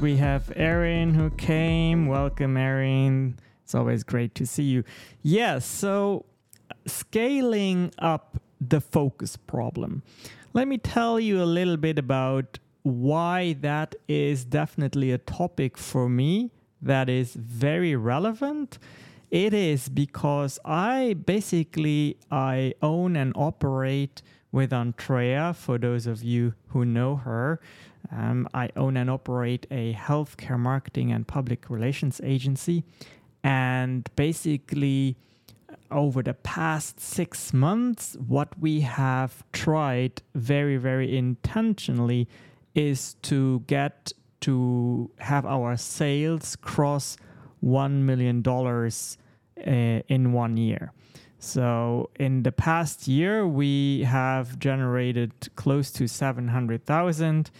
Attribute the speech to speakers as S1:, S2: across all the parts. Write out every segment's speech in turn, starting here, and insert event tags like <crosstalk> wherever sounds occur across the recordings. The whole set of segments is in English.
S1: We have Erin who came. Welcome, Erin. It's always great to see you. Yes, so scaling up the focus problem. Let me tell you a little bit about why that is definitely a topic for me that is very relevant it is because i basically i own and operate with andrea for those of you who know her um, i own and operate a healthcare marketing and public relations agency and basically over the past six months what we have tried very very intentionally is to get to have our sales cross $1 million uh, in one year. So in the past year, we have generated close to 700,000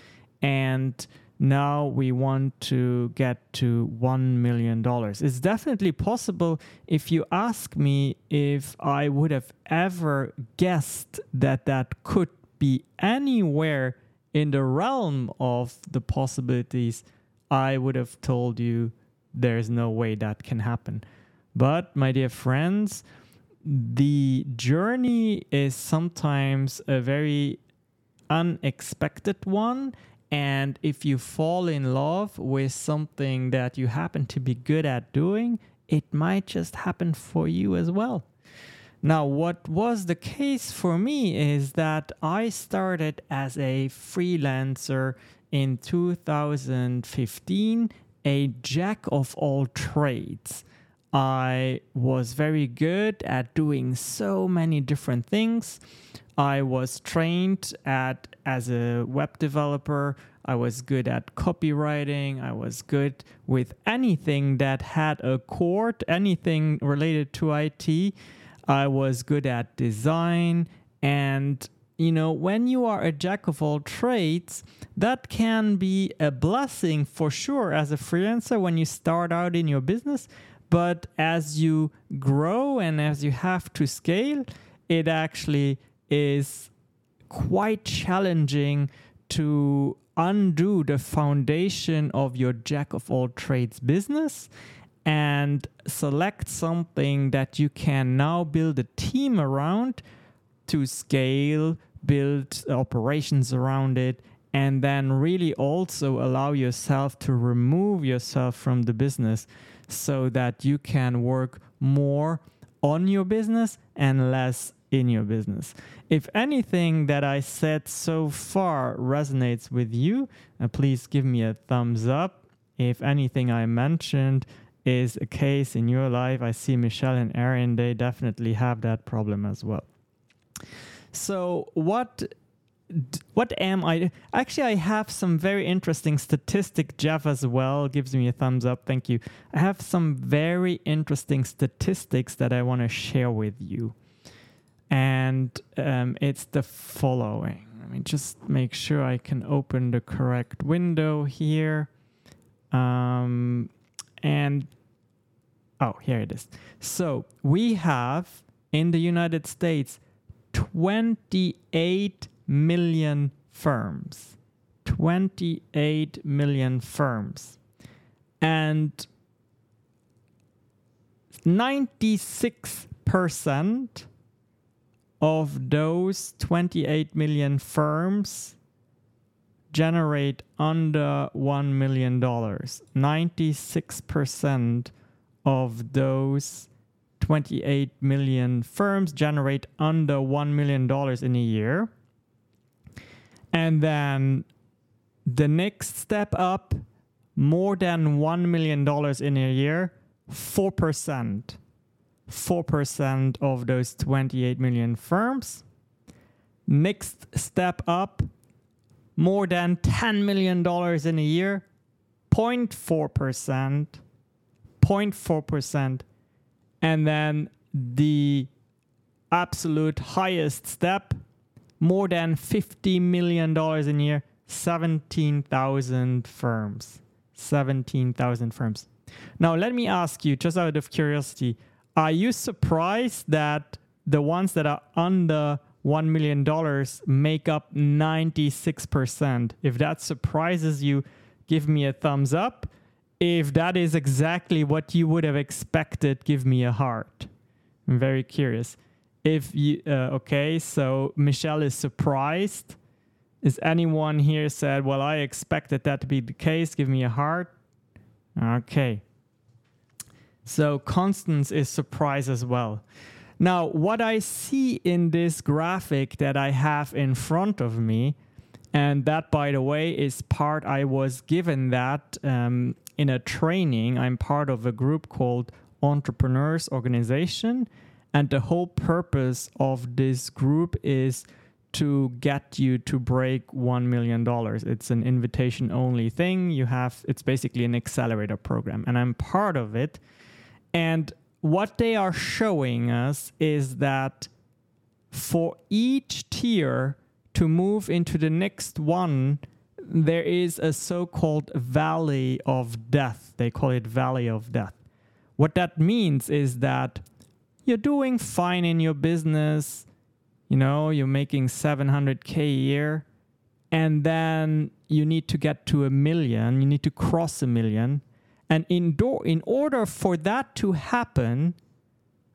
S1: and now we want to get to $1 million. It's definitely possible. If you ask me if I would have ever guessed that that could be anywhere in the realm of the possibilities, I would have told you there's no way that can happen. But, my dear friends, the journey is sometimes a very unexpected one. And if you fall in love with something that you happen to be good at doing, it might just happen for you as well. Now, what was the case for me is that I started as a freelancer in 2015, a jack of all trades. I was very good at doing so many different things. I was trained at as a web developer. I was good at copywriting. I was good with anything that had a core, anything related to IT. I was good at design. And, you know, when you are a jack of all trades, that can be a blessing for sure as a freelancer when you start out in your business. But as you grow and as you have to scale, it actually is quite challenging to undo the foundation of your jack of all trades business and select something that you can now build a team around to scale, build operations around it, and then really also allow yourself to remove yourself from the business so that you can work more on your business and less in your business. If anything that I said so far resonates with you, uh, please give me a thumbs up. If anything I mentioned is a case in your life, I see Michelle and Erin, they definitely have that problem as well. So, what what am I? Actually, I have some very interesting statistic. Jeff as well gives me a thumbs up. Thank you. I have some very interesting statistics that I want to share with you, and um, it's the following. Let me just make sure I can open the correct window here. Um, and oh, here it is. So we have in the United States 28 million firms. 28 million firms. And 96% of those 28 million firms generate under $1 million. 96% of those 28 million firms generate under $1 million in a year. And then the next step up, more than $1 million in a year, 4%. 4% of those 28 million firms. Next step up, more than $10 million in a year, 0.4%, 0.4%. And then the absolute highest step, more than $50 million in a year, 17,000 firms. 17,000 firms. Now, let me ask you, just out of curiosity, are you surprised that the ones that are under $1 million make up 96%. If that surprises you, give me a thumbs up. If that is exactly what you would have expected, give me a heart. I'm very curious. If you, uh, okay, so Michelle is surprised. Is anyone here said, well, I expected that to be the case? Give me a heart. Okay. So Constance is surprised as well. Now, what I see in this graphic that I have in front of me, and that, by the way, is part I was given that um, in a training. I'm part of a group called Entrepreneurs Organization, and the whole purpose of this group is to get you to break $1 million. It's an invitation only thing. You have, it's basically an accelerator program, and I'm part of it. And what they are showing us is that for each tier to move into the next one, there is a so called valley of death. They call it valley of death. What that means is that you're doing fine in your business, you know, you're making 700K a year, and then you need to get to a million, you need to cross a million and in, do- in order for that to happen,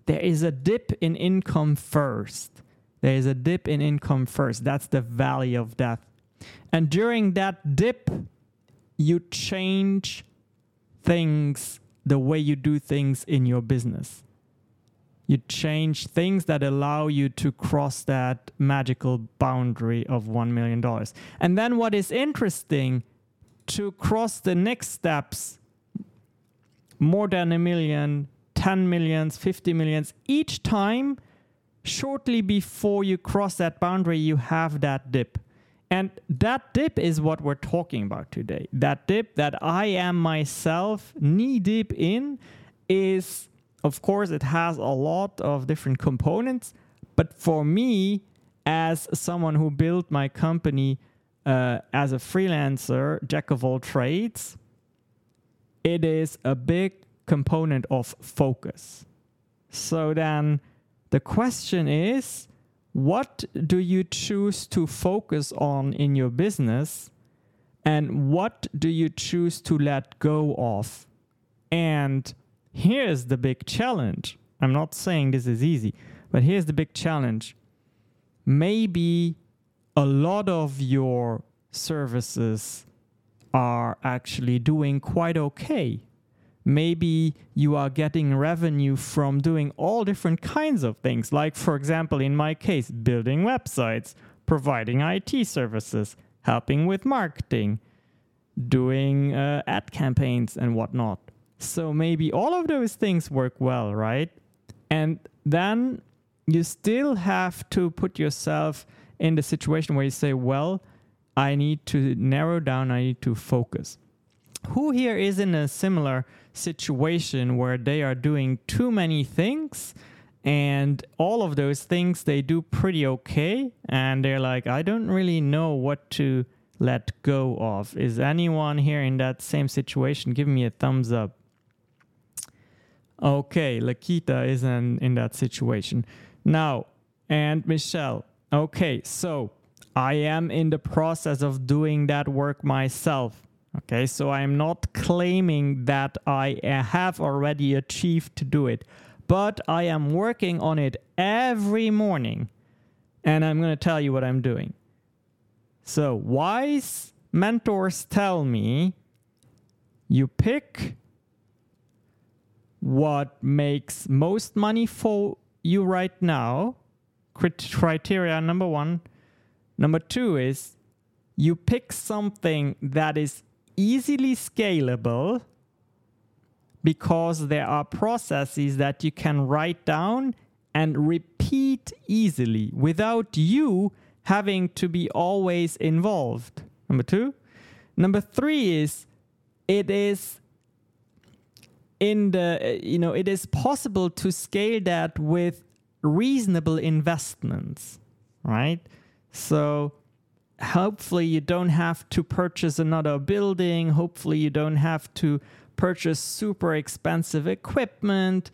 S1: there is a dip in income first. There is a dip in income first. That's the valley of death. And during that dip, you change things the way you do things in your business. You change things that allow you to cross that magical boundary of $1 million. And then what is interesting to cross the next steps more than a million, 10 millions, 50 millions. Each time, shortly before you cross that boundary, you have that dip. And that dip is what we're talking about today. That dip that I am myself knee deep in is, of course, it has a lot of different components. But for me, as someone who built my company uh, as a freelancer, jack of all trades, it is a big component of focus. So then the question is what do you choose to focus on in your business? And what do you choose to let go of? And here's the big challenge. I'm not saying this is easy, but here's the big challenge. Maybe a lot of your services are actually doing quite okay. Maybe you are getting revenue from doing all different kinds of things, like, for example, in my case, building websites, providing IT services, helping with marketing, doing uh, ad campaigns, and whatnot. So maybe all of those things work well, right? And then you still have to put yourself in the situation where you say, well, I need to narrow down, I need to focus. Who here is in a similar situation where they are doing too many things and all of those things they do pretty okay and they're like, I don't really know what to let go of. Is anyone here in that same situation? Give me a thumbs up. Okay, Lakita is in, in that situation. Now, and Michelle. Okay, so I am in the process of doing that work myself. Okay, so I am not claiming that I have already achieved to do it, but I am working on it every morning. And I'm going to tell you what I'm doing. So, wise mentors tell me you pick what makes most money for you right now. Criteria number one Number two is you pick something that is easily scalable because there are processes that you can write down and repeat easily without you having to be always involved. Number two. Number three is it is in the, you know, it is possible to scale that with reasonable investments, right? So hopefully you don't have to purchase another building. Hopefully you don't have to purchase super expensive equipment.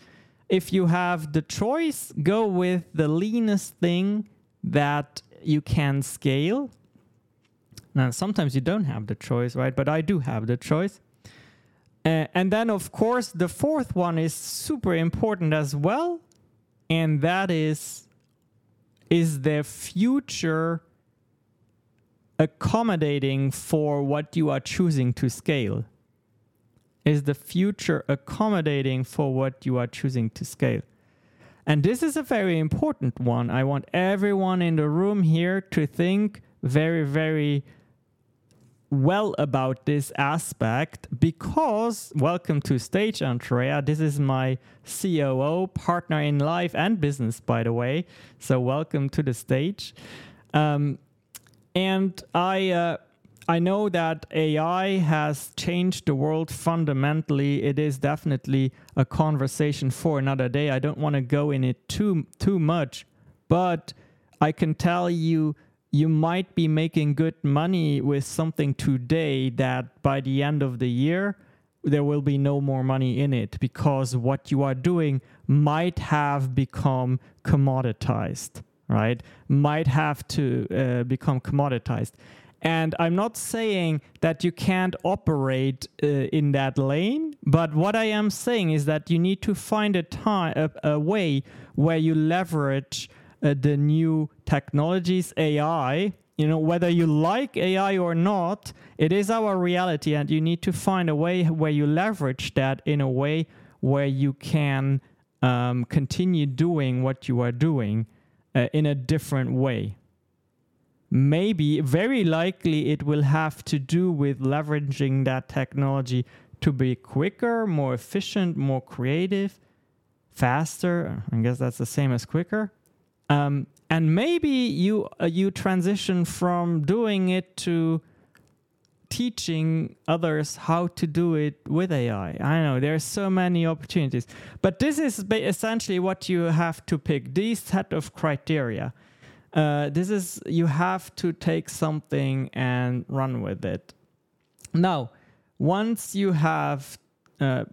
S1: If you have the choice, go with the leanest thing that you can scale. Now, sometimes you don't have the choice, right? But I do have the choice. Uh, and then, of course, the fourth one is super important as well. And that is is the future accommodating for what you are choosing to scale? Is the future accommodating for what you are choosing to scale? And this is a very important one. I want everyone in the room here to think very, very well about this aspect because welcome to stage andrea. This is my coo partner in life and business by the way. So welcome to the stage. Um, and i uh, i know that ai has changed the world fundamentally. It is definitely a conversation for another day. I don't want to go in it too too much but i can tell you you might be making good money with something today that by the end of the year there will be no more money in it because what you are doing might have become commoditized right? Might have to uh, become commoditized. And i'm not saying that you can't operate uh, in that lane but what i am saying is that you need to find a time a, a way where you leverage uh, the new technologies, AI. You know, whether you like AI or not, it is our reality, and you need to find a way where you leverage that in a way where you can um, continue doing what you are doing uh, in a different way. Maybe, very likely, it will have to do with leveraging that technology to be quicker, more efficient, more creative, faster. I guess that's the same as quicker. Um, and maybe you uh, you transition from doing it to teaching others how to do it with AI. I know there are so many opportunities, but this is essentially what you have to pick. These set of criteria. Uh, this is you have to take something and run with it. Now, once you have uh,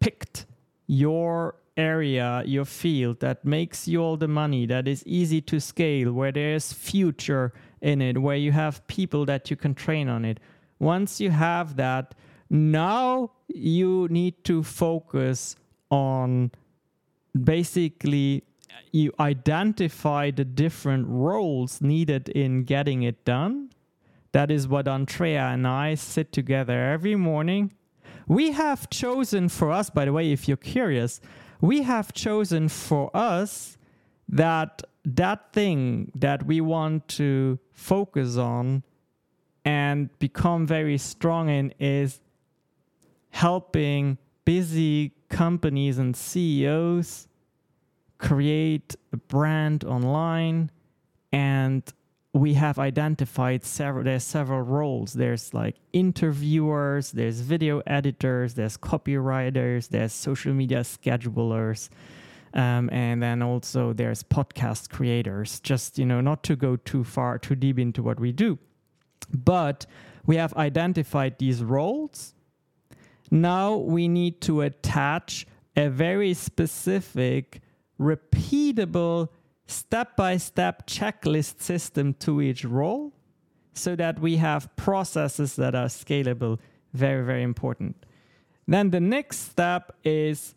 S1: picked your area, your field that makes you all the money, that is easy to scale, where there's future in it, where you have people that you can train on it. Once you have that, now you need to focus on basically uh, you identify the different roles needed in getting it done. That is what Andrea and I sit together every morning. We have chosen for us, by the way, if you're curious, we have chosen for us that that thing that we want to focus on and become very strong in is helping busy companies and CEOs create a brand online and we have identified several there's several roles. There's like interviewers there's video editors there's copywriters there's social media schedulers um, and then also there's podcast creators. Just you know not to go too far too deep into what we do. But we have identified these roles. Now we need to attach a very specific repeatable step by step checklist system to each role so that we have processes that are scalable. Very, very important. Then the next step is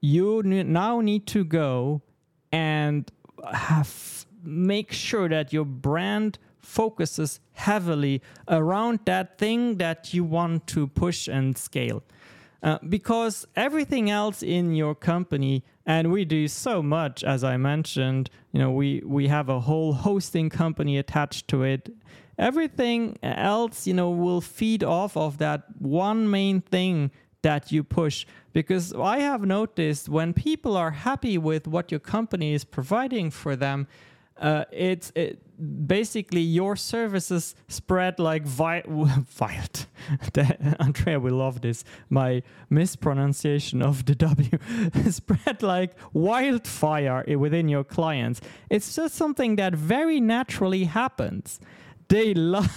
S1: you now need to go and have make sure that your brand focuses heavily around that thing that you want to push and scale. Uh, because everything else in your company and we do so much as i mentioned you know we we have a whole hosting company attached to it. Everything else you know will feed off of that one main thing that you push. Because i have noticed when people are happy with what your company is providing for them uh, it's it, basically your services spread like vi-. <laughs> <laughs> Andrea will love this. My mispronunciation of the W <laughs> spread like wildfire within your clients. It's just something that very naturally happens. They love.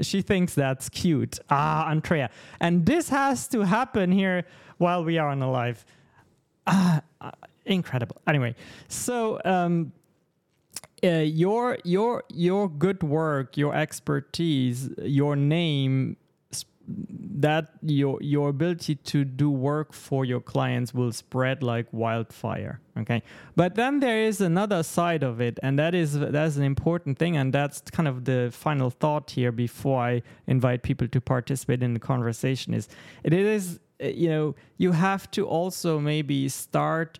S1: she thinks that's cute. Ah, Andrea, and this has to happen here while we are on a live. Ah, uh, incredible. Anyway, so. Um, uh, your your your good work, your expertise, your name that your your ability to do work for your clients will spread like wildfire okay? But then there is another side of it and that is that's an important thing and that's kind of the final thought here before i invite people to participate in the conversation is it is you know you have to also maybe start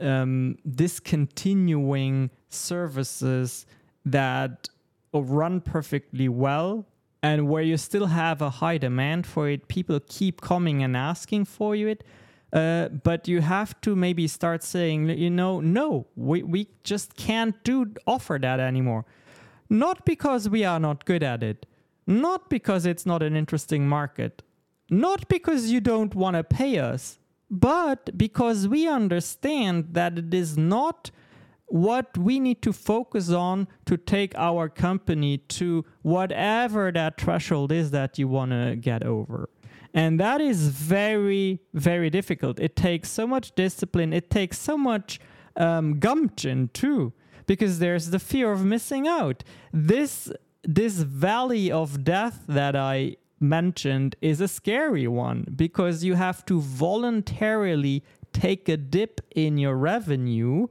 S1: um, discontinuing services that run perfectly well and where you still have a high demand for it, people keep coming and asking for you it. Uh, but you have to maybe start saying, you know, no, we, we just can't do offer that anymore. Not because we are not good at it, not because it's not an interesting market, not because you don't want to pay us, but because we understand that it is not what we need to focus on to take our company to whatever that threshold is that you want to get over. And that is very, very difficult. It takes so much discipline, it takes so much um, gumption too, because there's the fear of missing out. This this valley of death that I mentioned is a scary one because you have to voluntarily take a dip in your revenue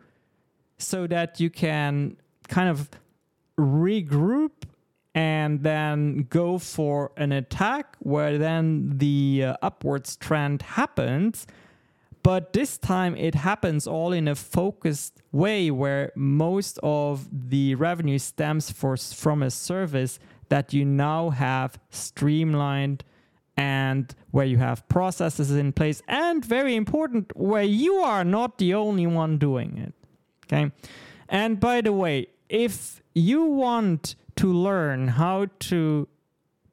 S1: so that you can kind of regroup and then go for an attack where then the uh, upwards trend happens. But this time it happens all in a focused way where most of the revenue stems for, from a service that you now have streamlined and where you have processes in place and very important where you are not the only one doing it Okay. And by the way, if you want to learn how to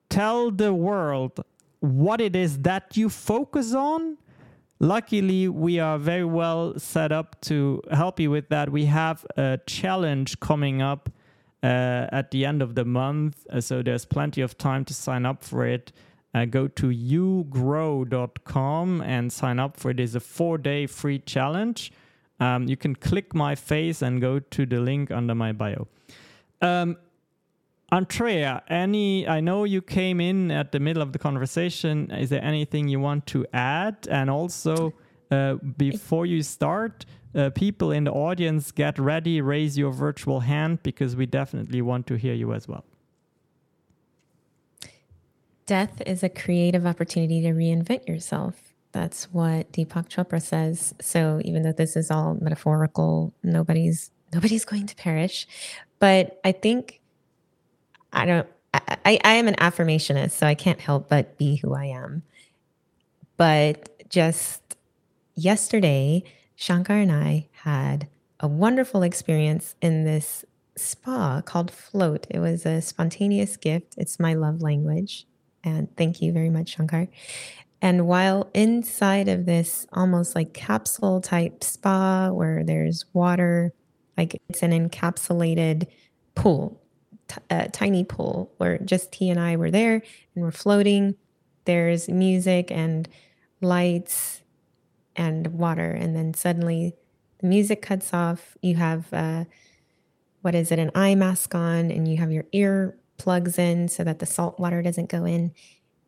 S1: tell the world what it is that you focus on, luckily we are very well set up to help you with that. We have a challenge coming up uh, at the end of the month, uh, so there's plenty of time to sign up for it. Uh, go to yougrow.com and sign up for it. It's a four day free challenge um, you can click my face and go to the link under my bio. Um, Andrea, any? I know you came in at the middle of the conversation. Is there anything you want to add? And also, uh, before you start, uh, people in the audience, get ready, raise your virtual hand because we definitely want to hear you as well.
S2: Death is a creative opportunity to reinvent yourself. That's what Deepak Chopra says. So even though this is all metaphorical, nobody's nobody's going to perish. But I think I don't I, I am an affirmationist, so I can't help but be who I am. But just yesterday, Shankar and I had a wonderful experience in this spa called Float. It was a spontaneous gift. It's my love language. And thank you very much, Shankar. And while inside of this almost like capsule type spa where there's water, like it's an encapsulated pool, t- a tiny pool where just he and I were there and we're floating. There's music and lights and water. And then suddenly the music cuts off. You have, uh, what is it, an eye mask on, and you have your ear plugs in so that the salt water doesn't go in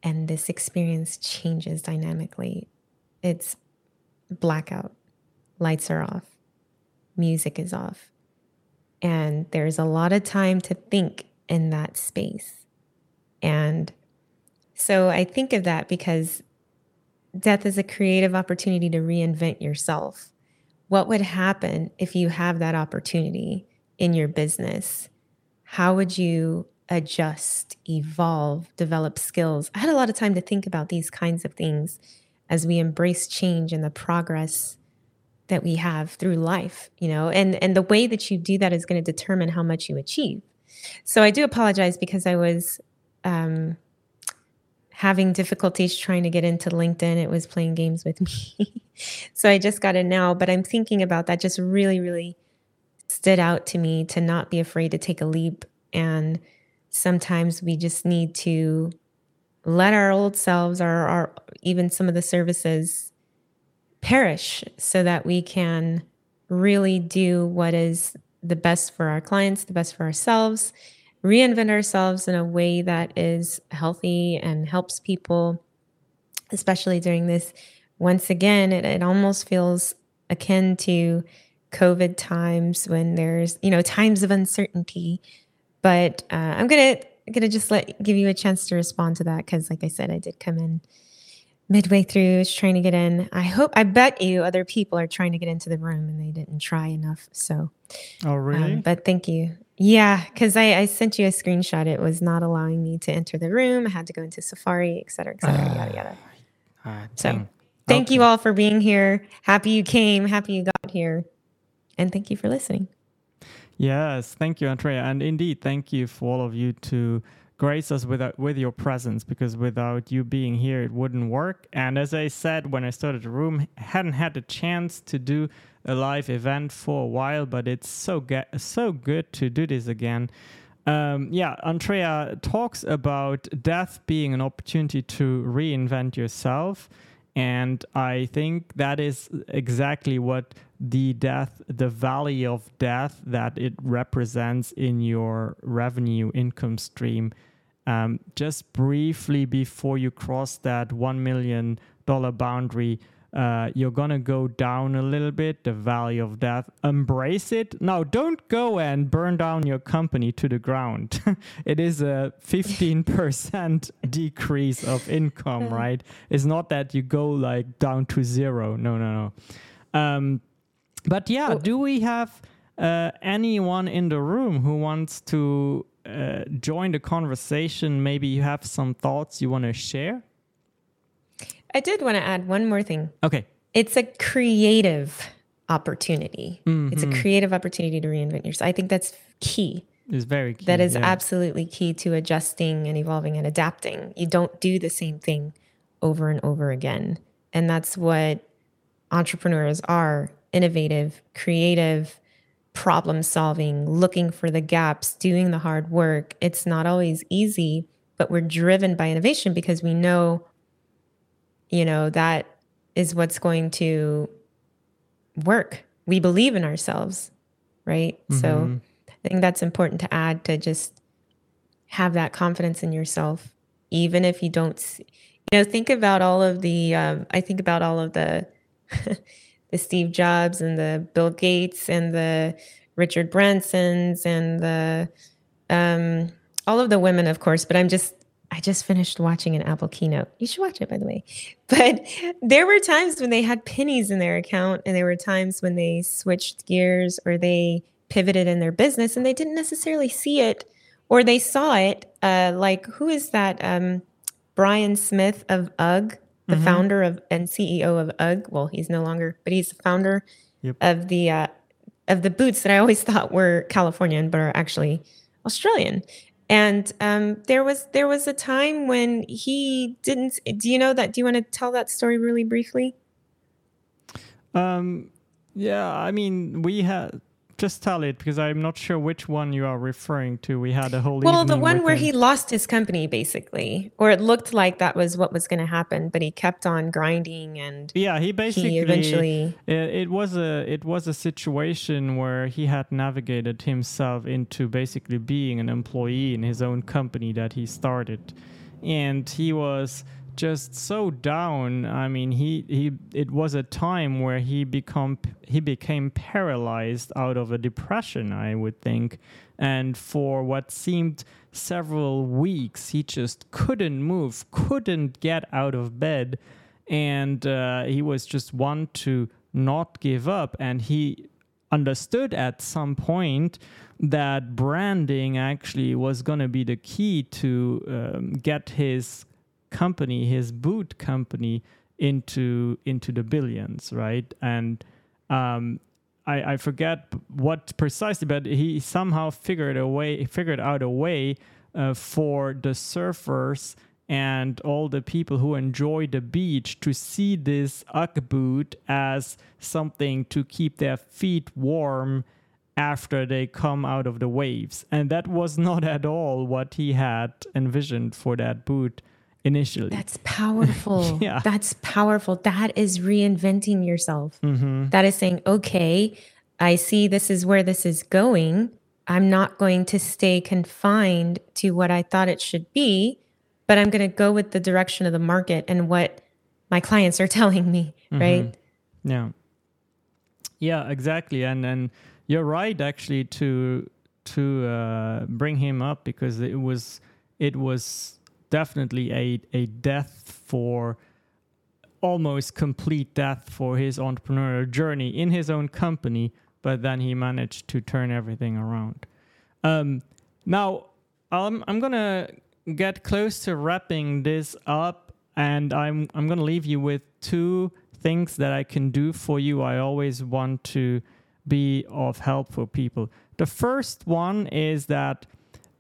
S2: and this experience changes dynamically. It's blackout, lights are off, music is off. And there's a lot of time to think in that space. And so I think of that because death is a creative opportunity to reinvent yourself. What would happen if you have that opportunity in your business? How would you adjust, evolve, develop skills. I had a lot of time to think about these kinds of things as we embrace change and the progress that we have through life, you know, and and the way that you do that is going to determine how much you achieve. So I do apologize because I was um, having difficulties trying to get into LinkedIn. It was playing games with <laughs> me. so I just got in now, but I'm thinking about that just really, really stood out to me to not be afraid to take a leap and sometimes we just need to let our old selves or, or even some of the services perish so that we can really do what is the best for our clients, the best for ourselves, reinvent ourselves in a way that is healthy and helps people, especially during this. Once again, it, it almost feels akin to COVID times when there's, you know, times of uncertainty. But uh, I'm gonna gonna just let give you a chance to respond to that because, like I said, I did come in midway through, was trying to get in. I hope, I bet you other people are trying to get into the room and they didn't try enough. So,
S1: oh really?
S2: Um, but thank you. Yeah, because I, I sent you a screenshot. It was not allowing me to enter the room. I had to go into Safari, et cetera, et cetera, uh, yada yada. Uh, so, thank okay. you all for being here. Happy you came. Happy you got here and thank you for listening.
S1: Yes, thank you, Andrea. And indeed, thank you for all of you to grace us with, with your presence because without you being here, it wouldn't work. And as I said when I started the room, hadn't had the chance to do a live event for a while, but it's so, get, so good to do this again. Um, yeah, Andrea talks about death being an opportunity to reinvent yourself. And I think that is exactly what the death, the valley of death that it represents in your revenue income stream. Um, just briefly before you cross that $1 million boundary, uh, you're gonna go down a little bit the valley of death. Embrace it. Now don't go and burn down your company to the ground. <laughs> It is a 15% <laughs> decrease of income <laughs> right? It's not that you go like down to zero. No no no. Um, but yeah do we have uh, anyone in the room who wants to uh, join the conversation? Maybe you have some thoughts you want to share
S2: I did want to add one more thing.
S1: Okay.
S2: It's a creative opportunity. Mm-hmm. It's a mm-hmm. creative opportunity to reinvent yourself. I think that's key.
S1: Is very key.
S2: That is yeah. absolutely key to adjusting and evolving and adapting. You don't do the same thing over and over again. And that's what entrepreneurs are innovative, creative, problem solving, looking for the gaps, doing the hard work. It's not always easy, but we're driven by innovation because we know you know, that is what's going to work. We believe in ourselves, right? Mm-hmm. So I think that's important to add to just have that confidence in yourself, even if you don't, see, you know, think about all of the, um, I think about all of the, <laughs> the Steve Jobs and the Bill Gates and the Richard Bransons and the, um, all of the women, of course, but I'm just I just finished watching an Apple keynote. You should watch it, by the way. But there were times when they had pennies in their account, and there were times when they switched gears or they pivoted in their business and they didn't necessarily see it or they saw it. Uh, like, who is that? Um, Brian Smith of UGG, the mm-hmm. founder of and CEO of UGG. Well, he's no longer, but he's the founder yep. of the uh, of the boots that I always thought were Californian, but are actually Australian. And um, there was there was a time when he didn't. Do you know that? Do you want to tell that story really briefly?
S1: Um, yeah, I mean, we had just tell it because I'm not sure which one you are referring to. We had a whole
S2: well, the one where him. he lost his company basically, or it looked like that was what was going to happen, but he kept on grinding and
S1: yeah, he basically he eventually it, it, was a it was a situation where he had navigated himself into basically being an employee in his own company that he started, and he was just so down. I mean, he he it was a time where he become he became paralyzed out of a depression, I would think, and for what seemed several weeks, he just couldn't move, couldn't get out of bed, and uh, he was just one to not give up, and he understood at some point that branding actually was going to be the key to um, get his company, his boot company, into into the billions, right? And um, I, I forget what precisely, but he somehow figured a way, figured out a way uh, for the surfers and all the people who enjoy the beach to see this UGG boot as something to keep their feet warm after they come out of the waves. And that was not at all what he had envisioned for that boot initially.
S2: That's powerful. <laughs> yeah. That's powerful. That is reinventing yourself. Mm-hmm. That is saying, okay, I see this is where this is going. I'm not going to stay confined to what I thought it should be, but I'm going to go with the direction of the market and what my clients are <laughs> telling me, mm-hmm. right?
S1: Yeah. Yeah, exactly. And and you're right actually to to uh, bring him up because it was it was definitely a a death for almost complete death for his entrepreneurial journey in his own company, but then he managed to turn everything around. Um, now, I'm, I'm going to get close to wrapping this up, and I'm, I'm going to leave you with two things that I can do for you. I always want to be of help for people. The first one is that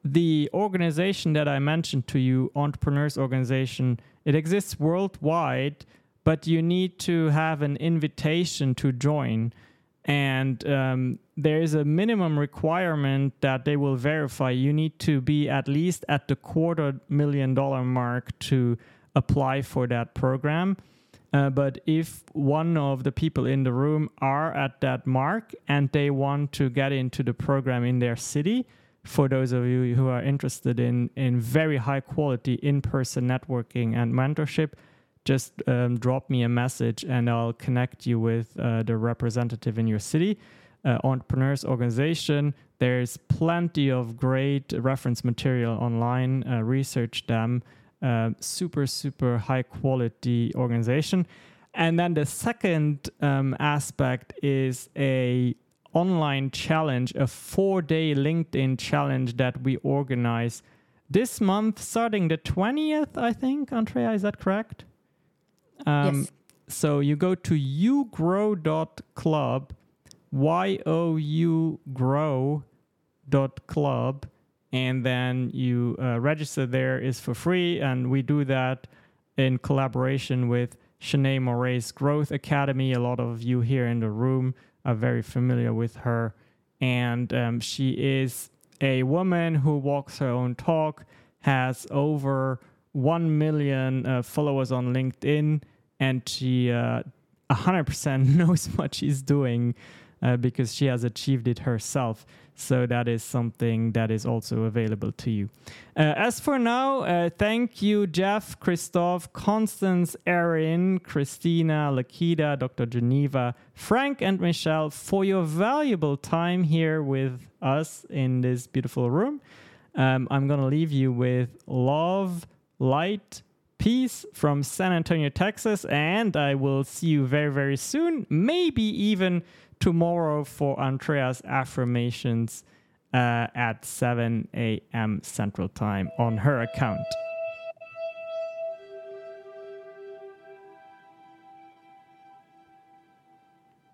S1: the organization that I mentioned to you, Entrepreneurs Organization, it exists worldwide but you need to have an invitation to join. And um, there is a minimum requirement that they will verify. You need to be at least at the quarter million dollar mark to apply for that program. Uh, but if one of the people in the room are at that mark and they want to get into the program in their city, for those of you who are interested in, in very high quality in person networking and mentorship, just um, drop me a message and I'll connect you with uh, the representative in your city. Uh, entrepreneurs organization. There's plenty of great reference material online. Uh, research them. Uh, super, super high quality organization. And then the second um, aspect is a online challenge, a four day LinkedIn challenge that we organize this month, starting the 20th, I think. Andrea, is that correct?
S2: Um, yes.
S1: So you go to yougrow.club, Y O U grow.club, and then you uh, register there is for free. And we do that in collaboration with Shanae Moray's Growth Academy. A lot of you here in the room are very familiar with her. And um, she is a woman who walks her own talk, has over 1 million uh, followers on LinkedIn, and she uh, 100% <laughs> knows what she's doing uh, because she has achieved it herself. So that is something that is also available to you. Uh, as for now, uh, thank you, Jeff, Christoph, Constance, Erin, Christina, Lakita, Dr. Geneva, Frank, and Michelle for your valuable time here with us in this beautiful room. Um, I'm going to leave you with love, light, peace from San Antonio, Texas, and I will see you very, very soon, maybe even tomorrow for Andrea's affirmations uh, at 7 a.m. Central Time on her account.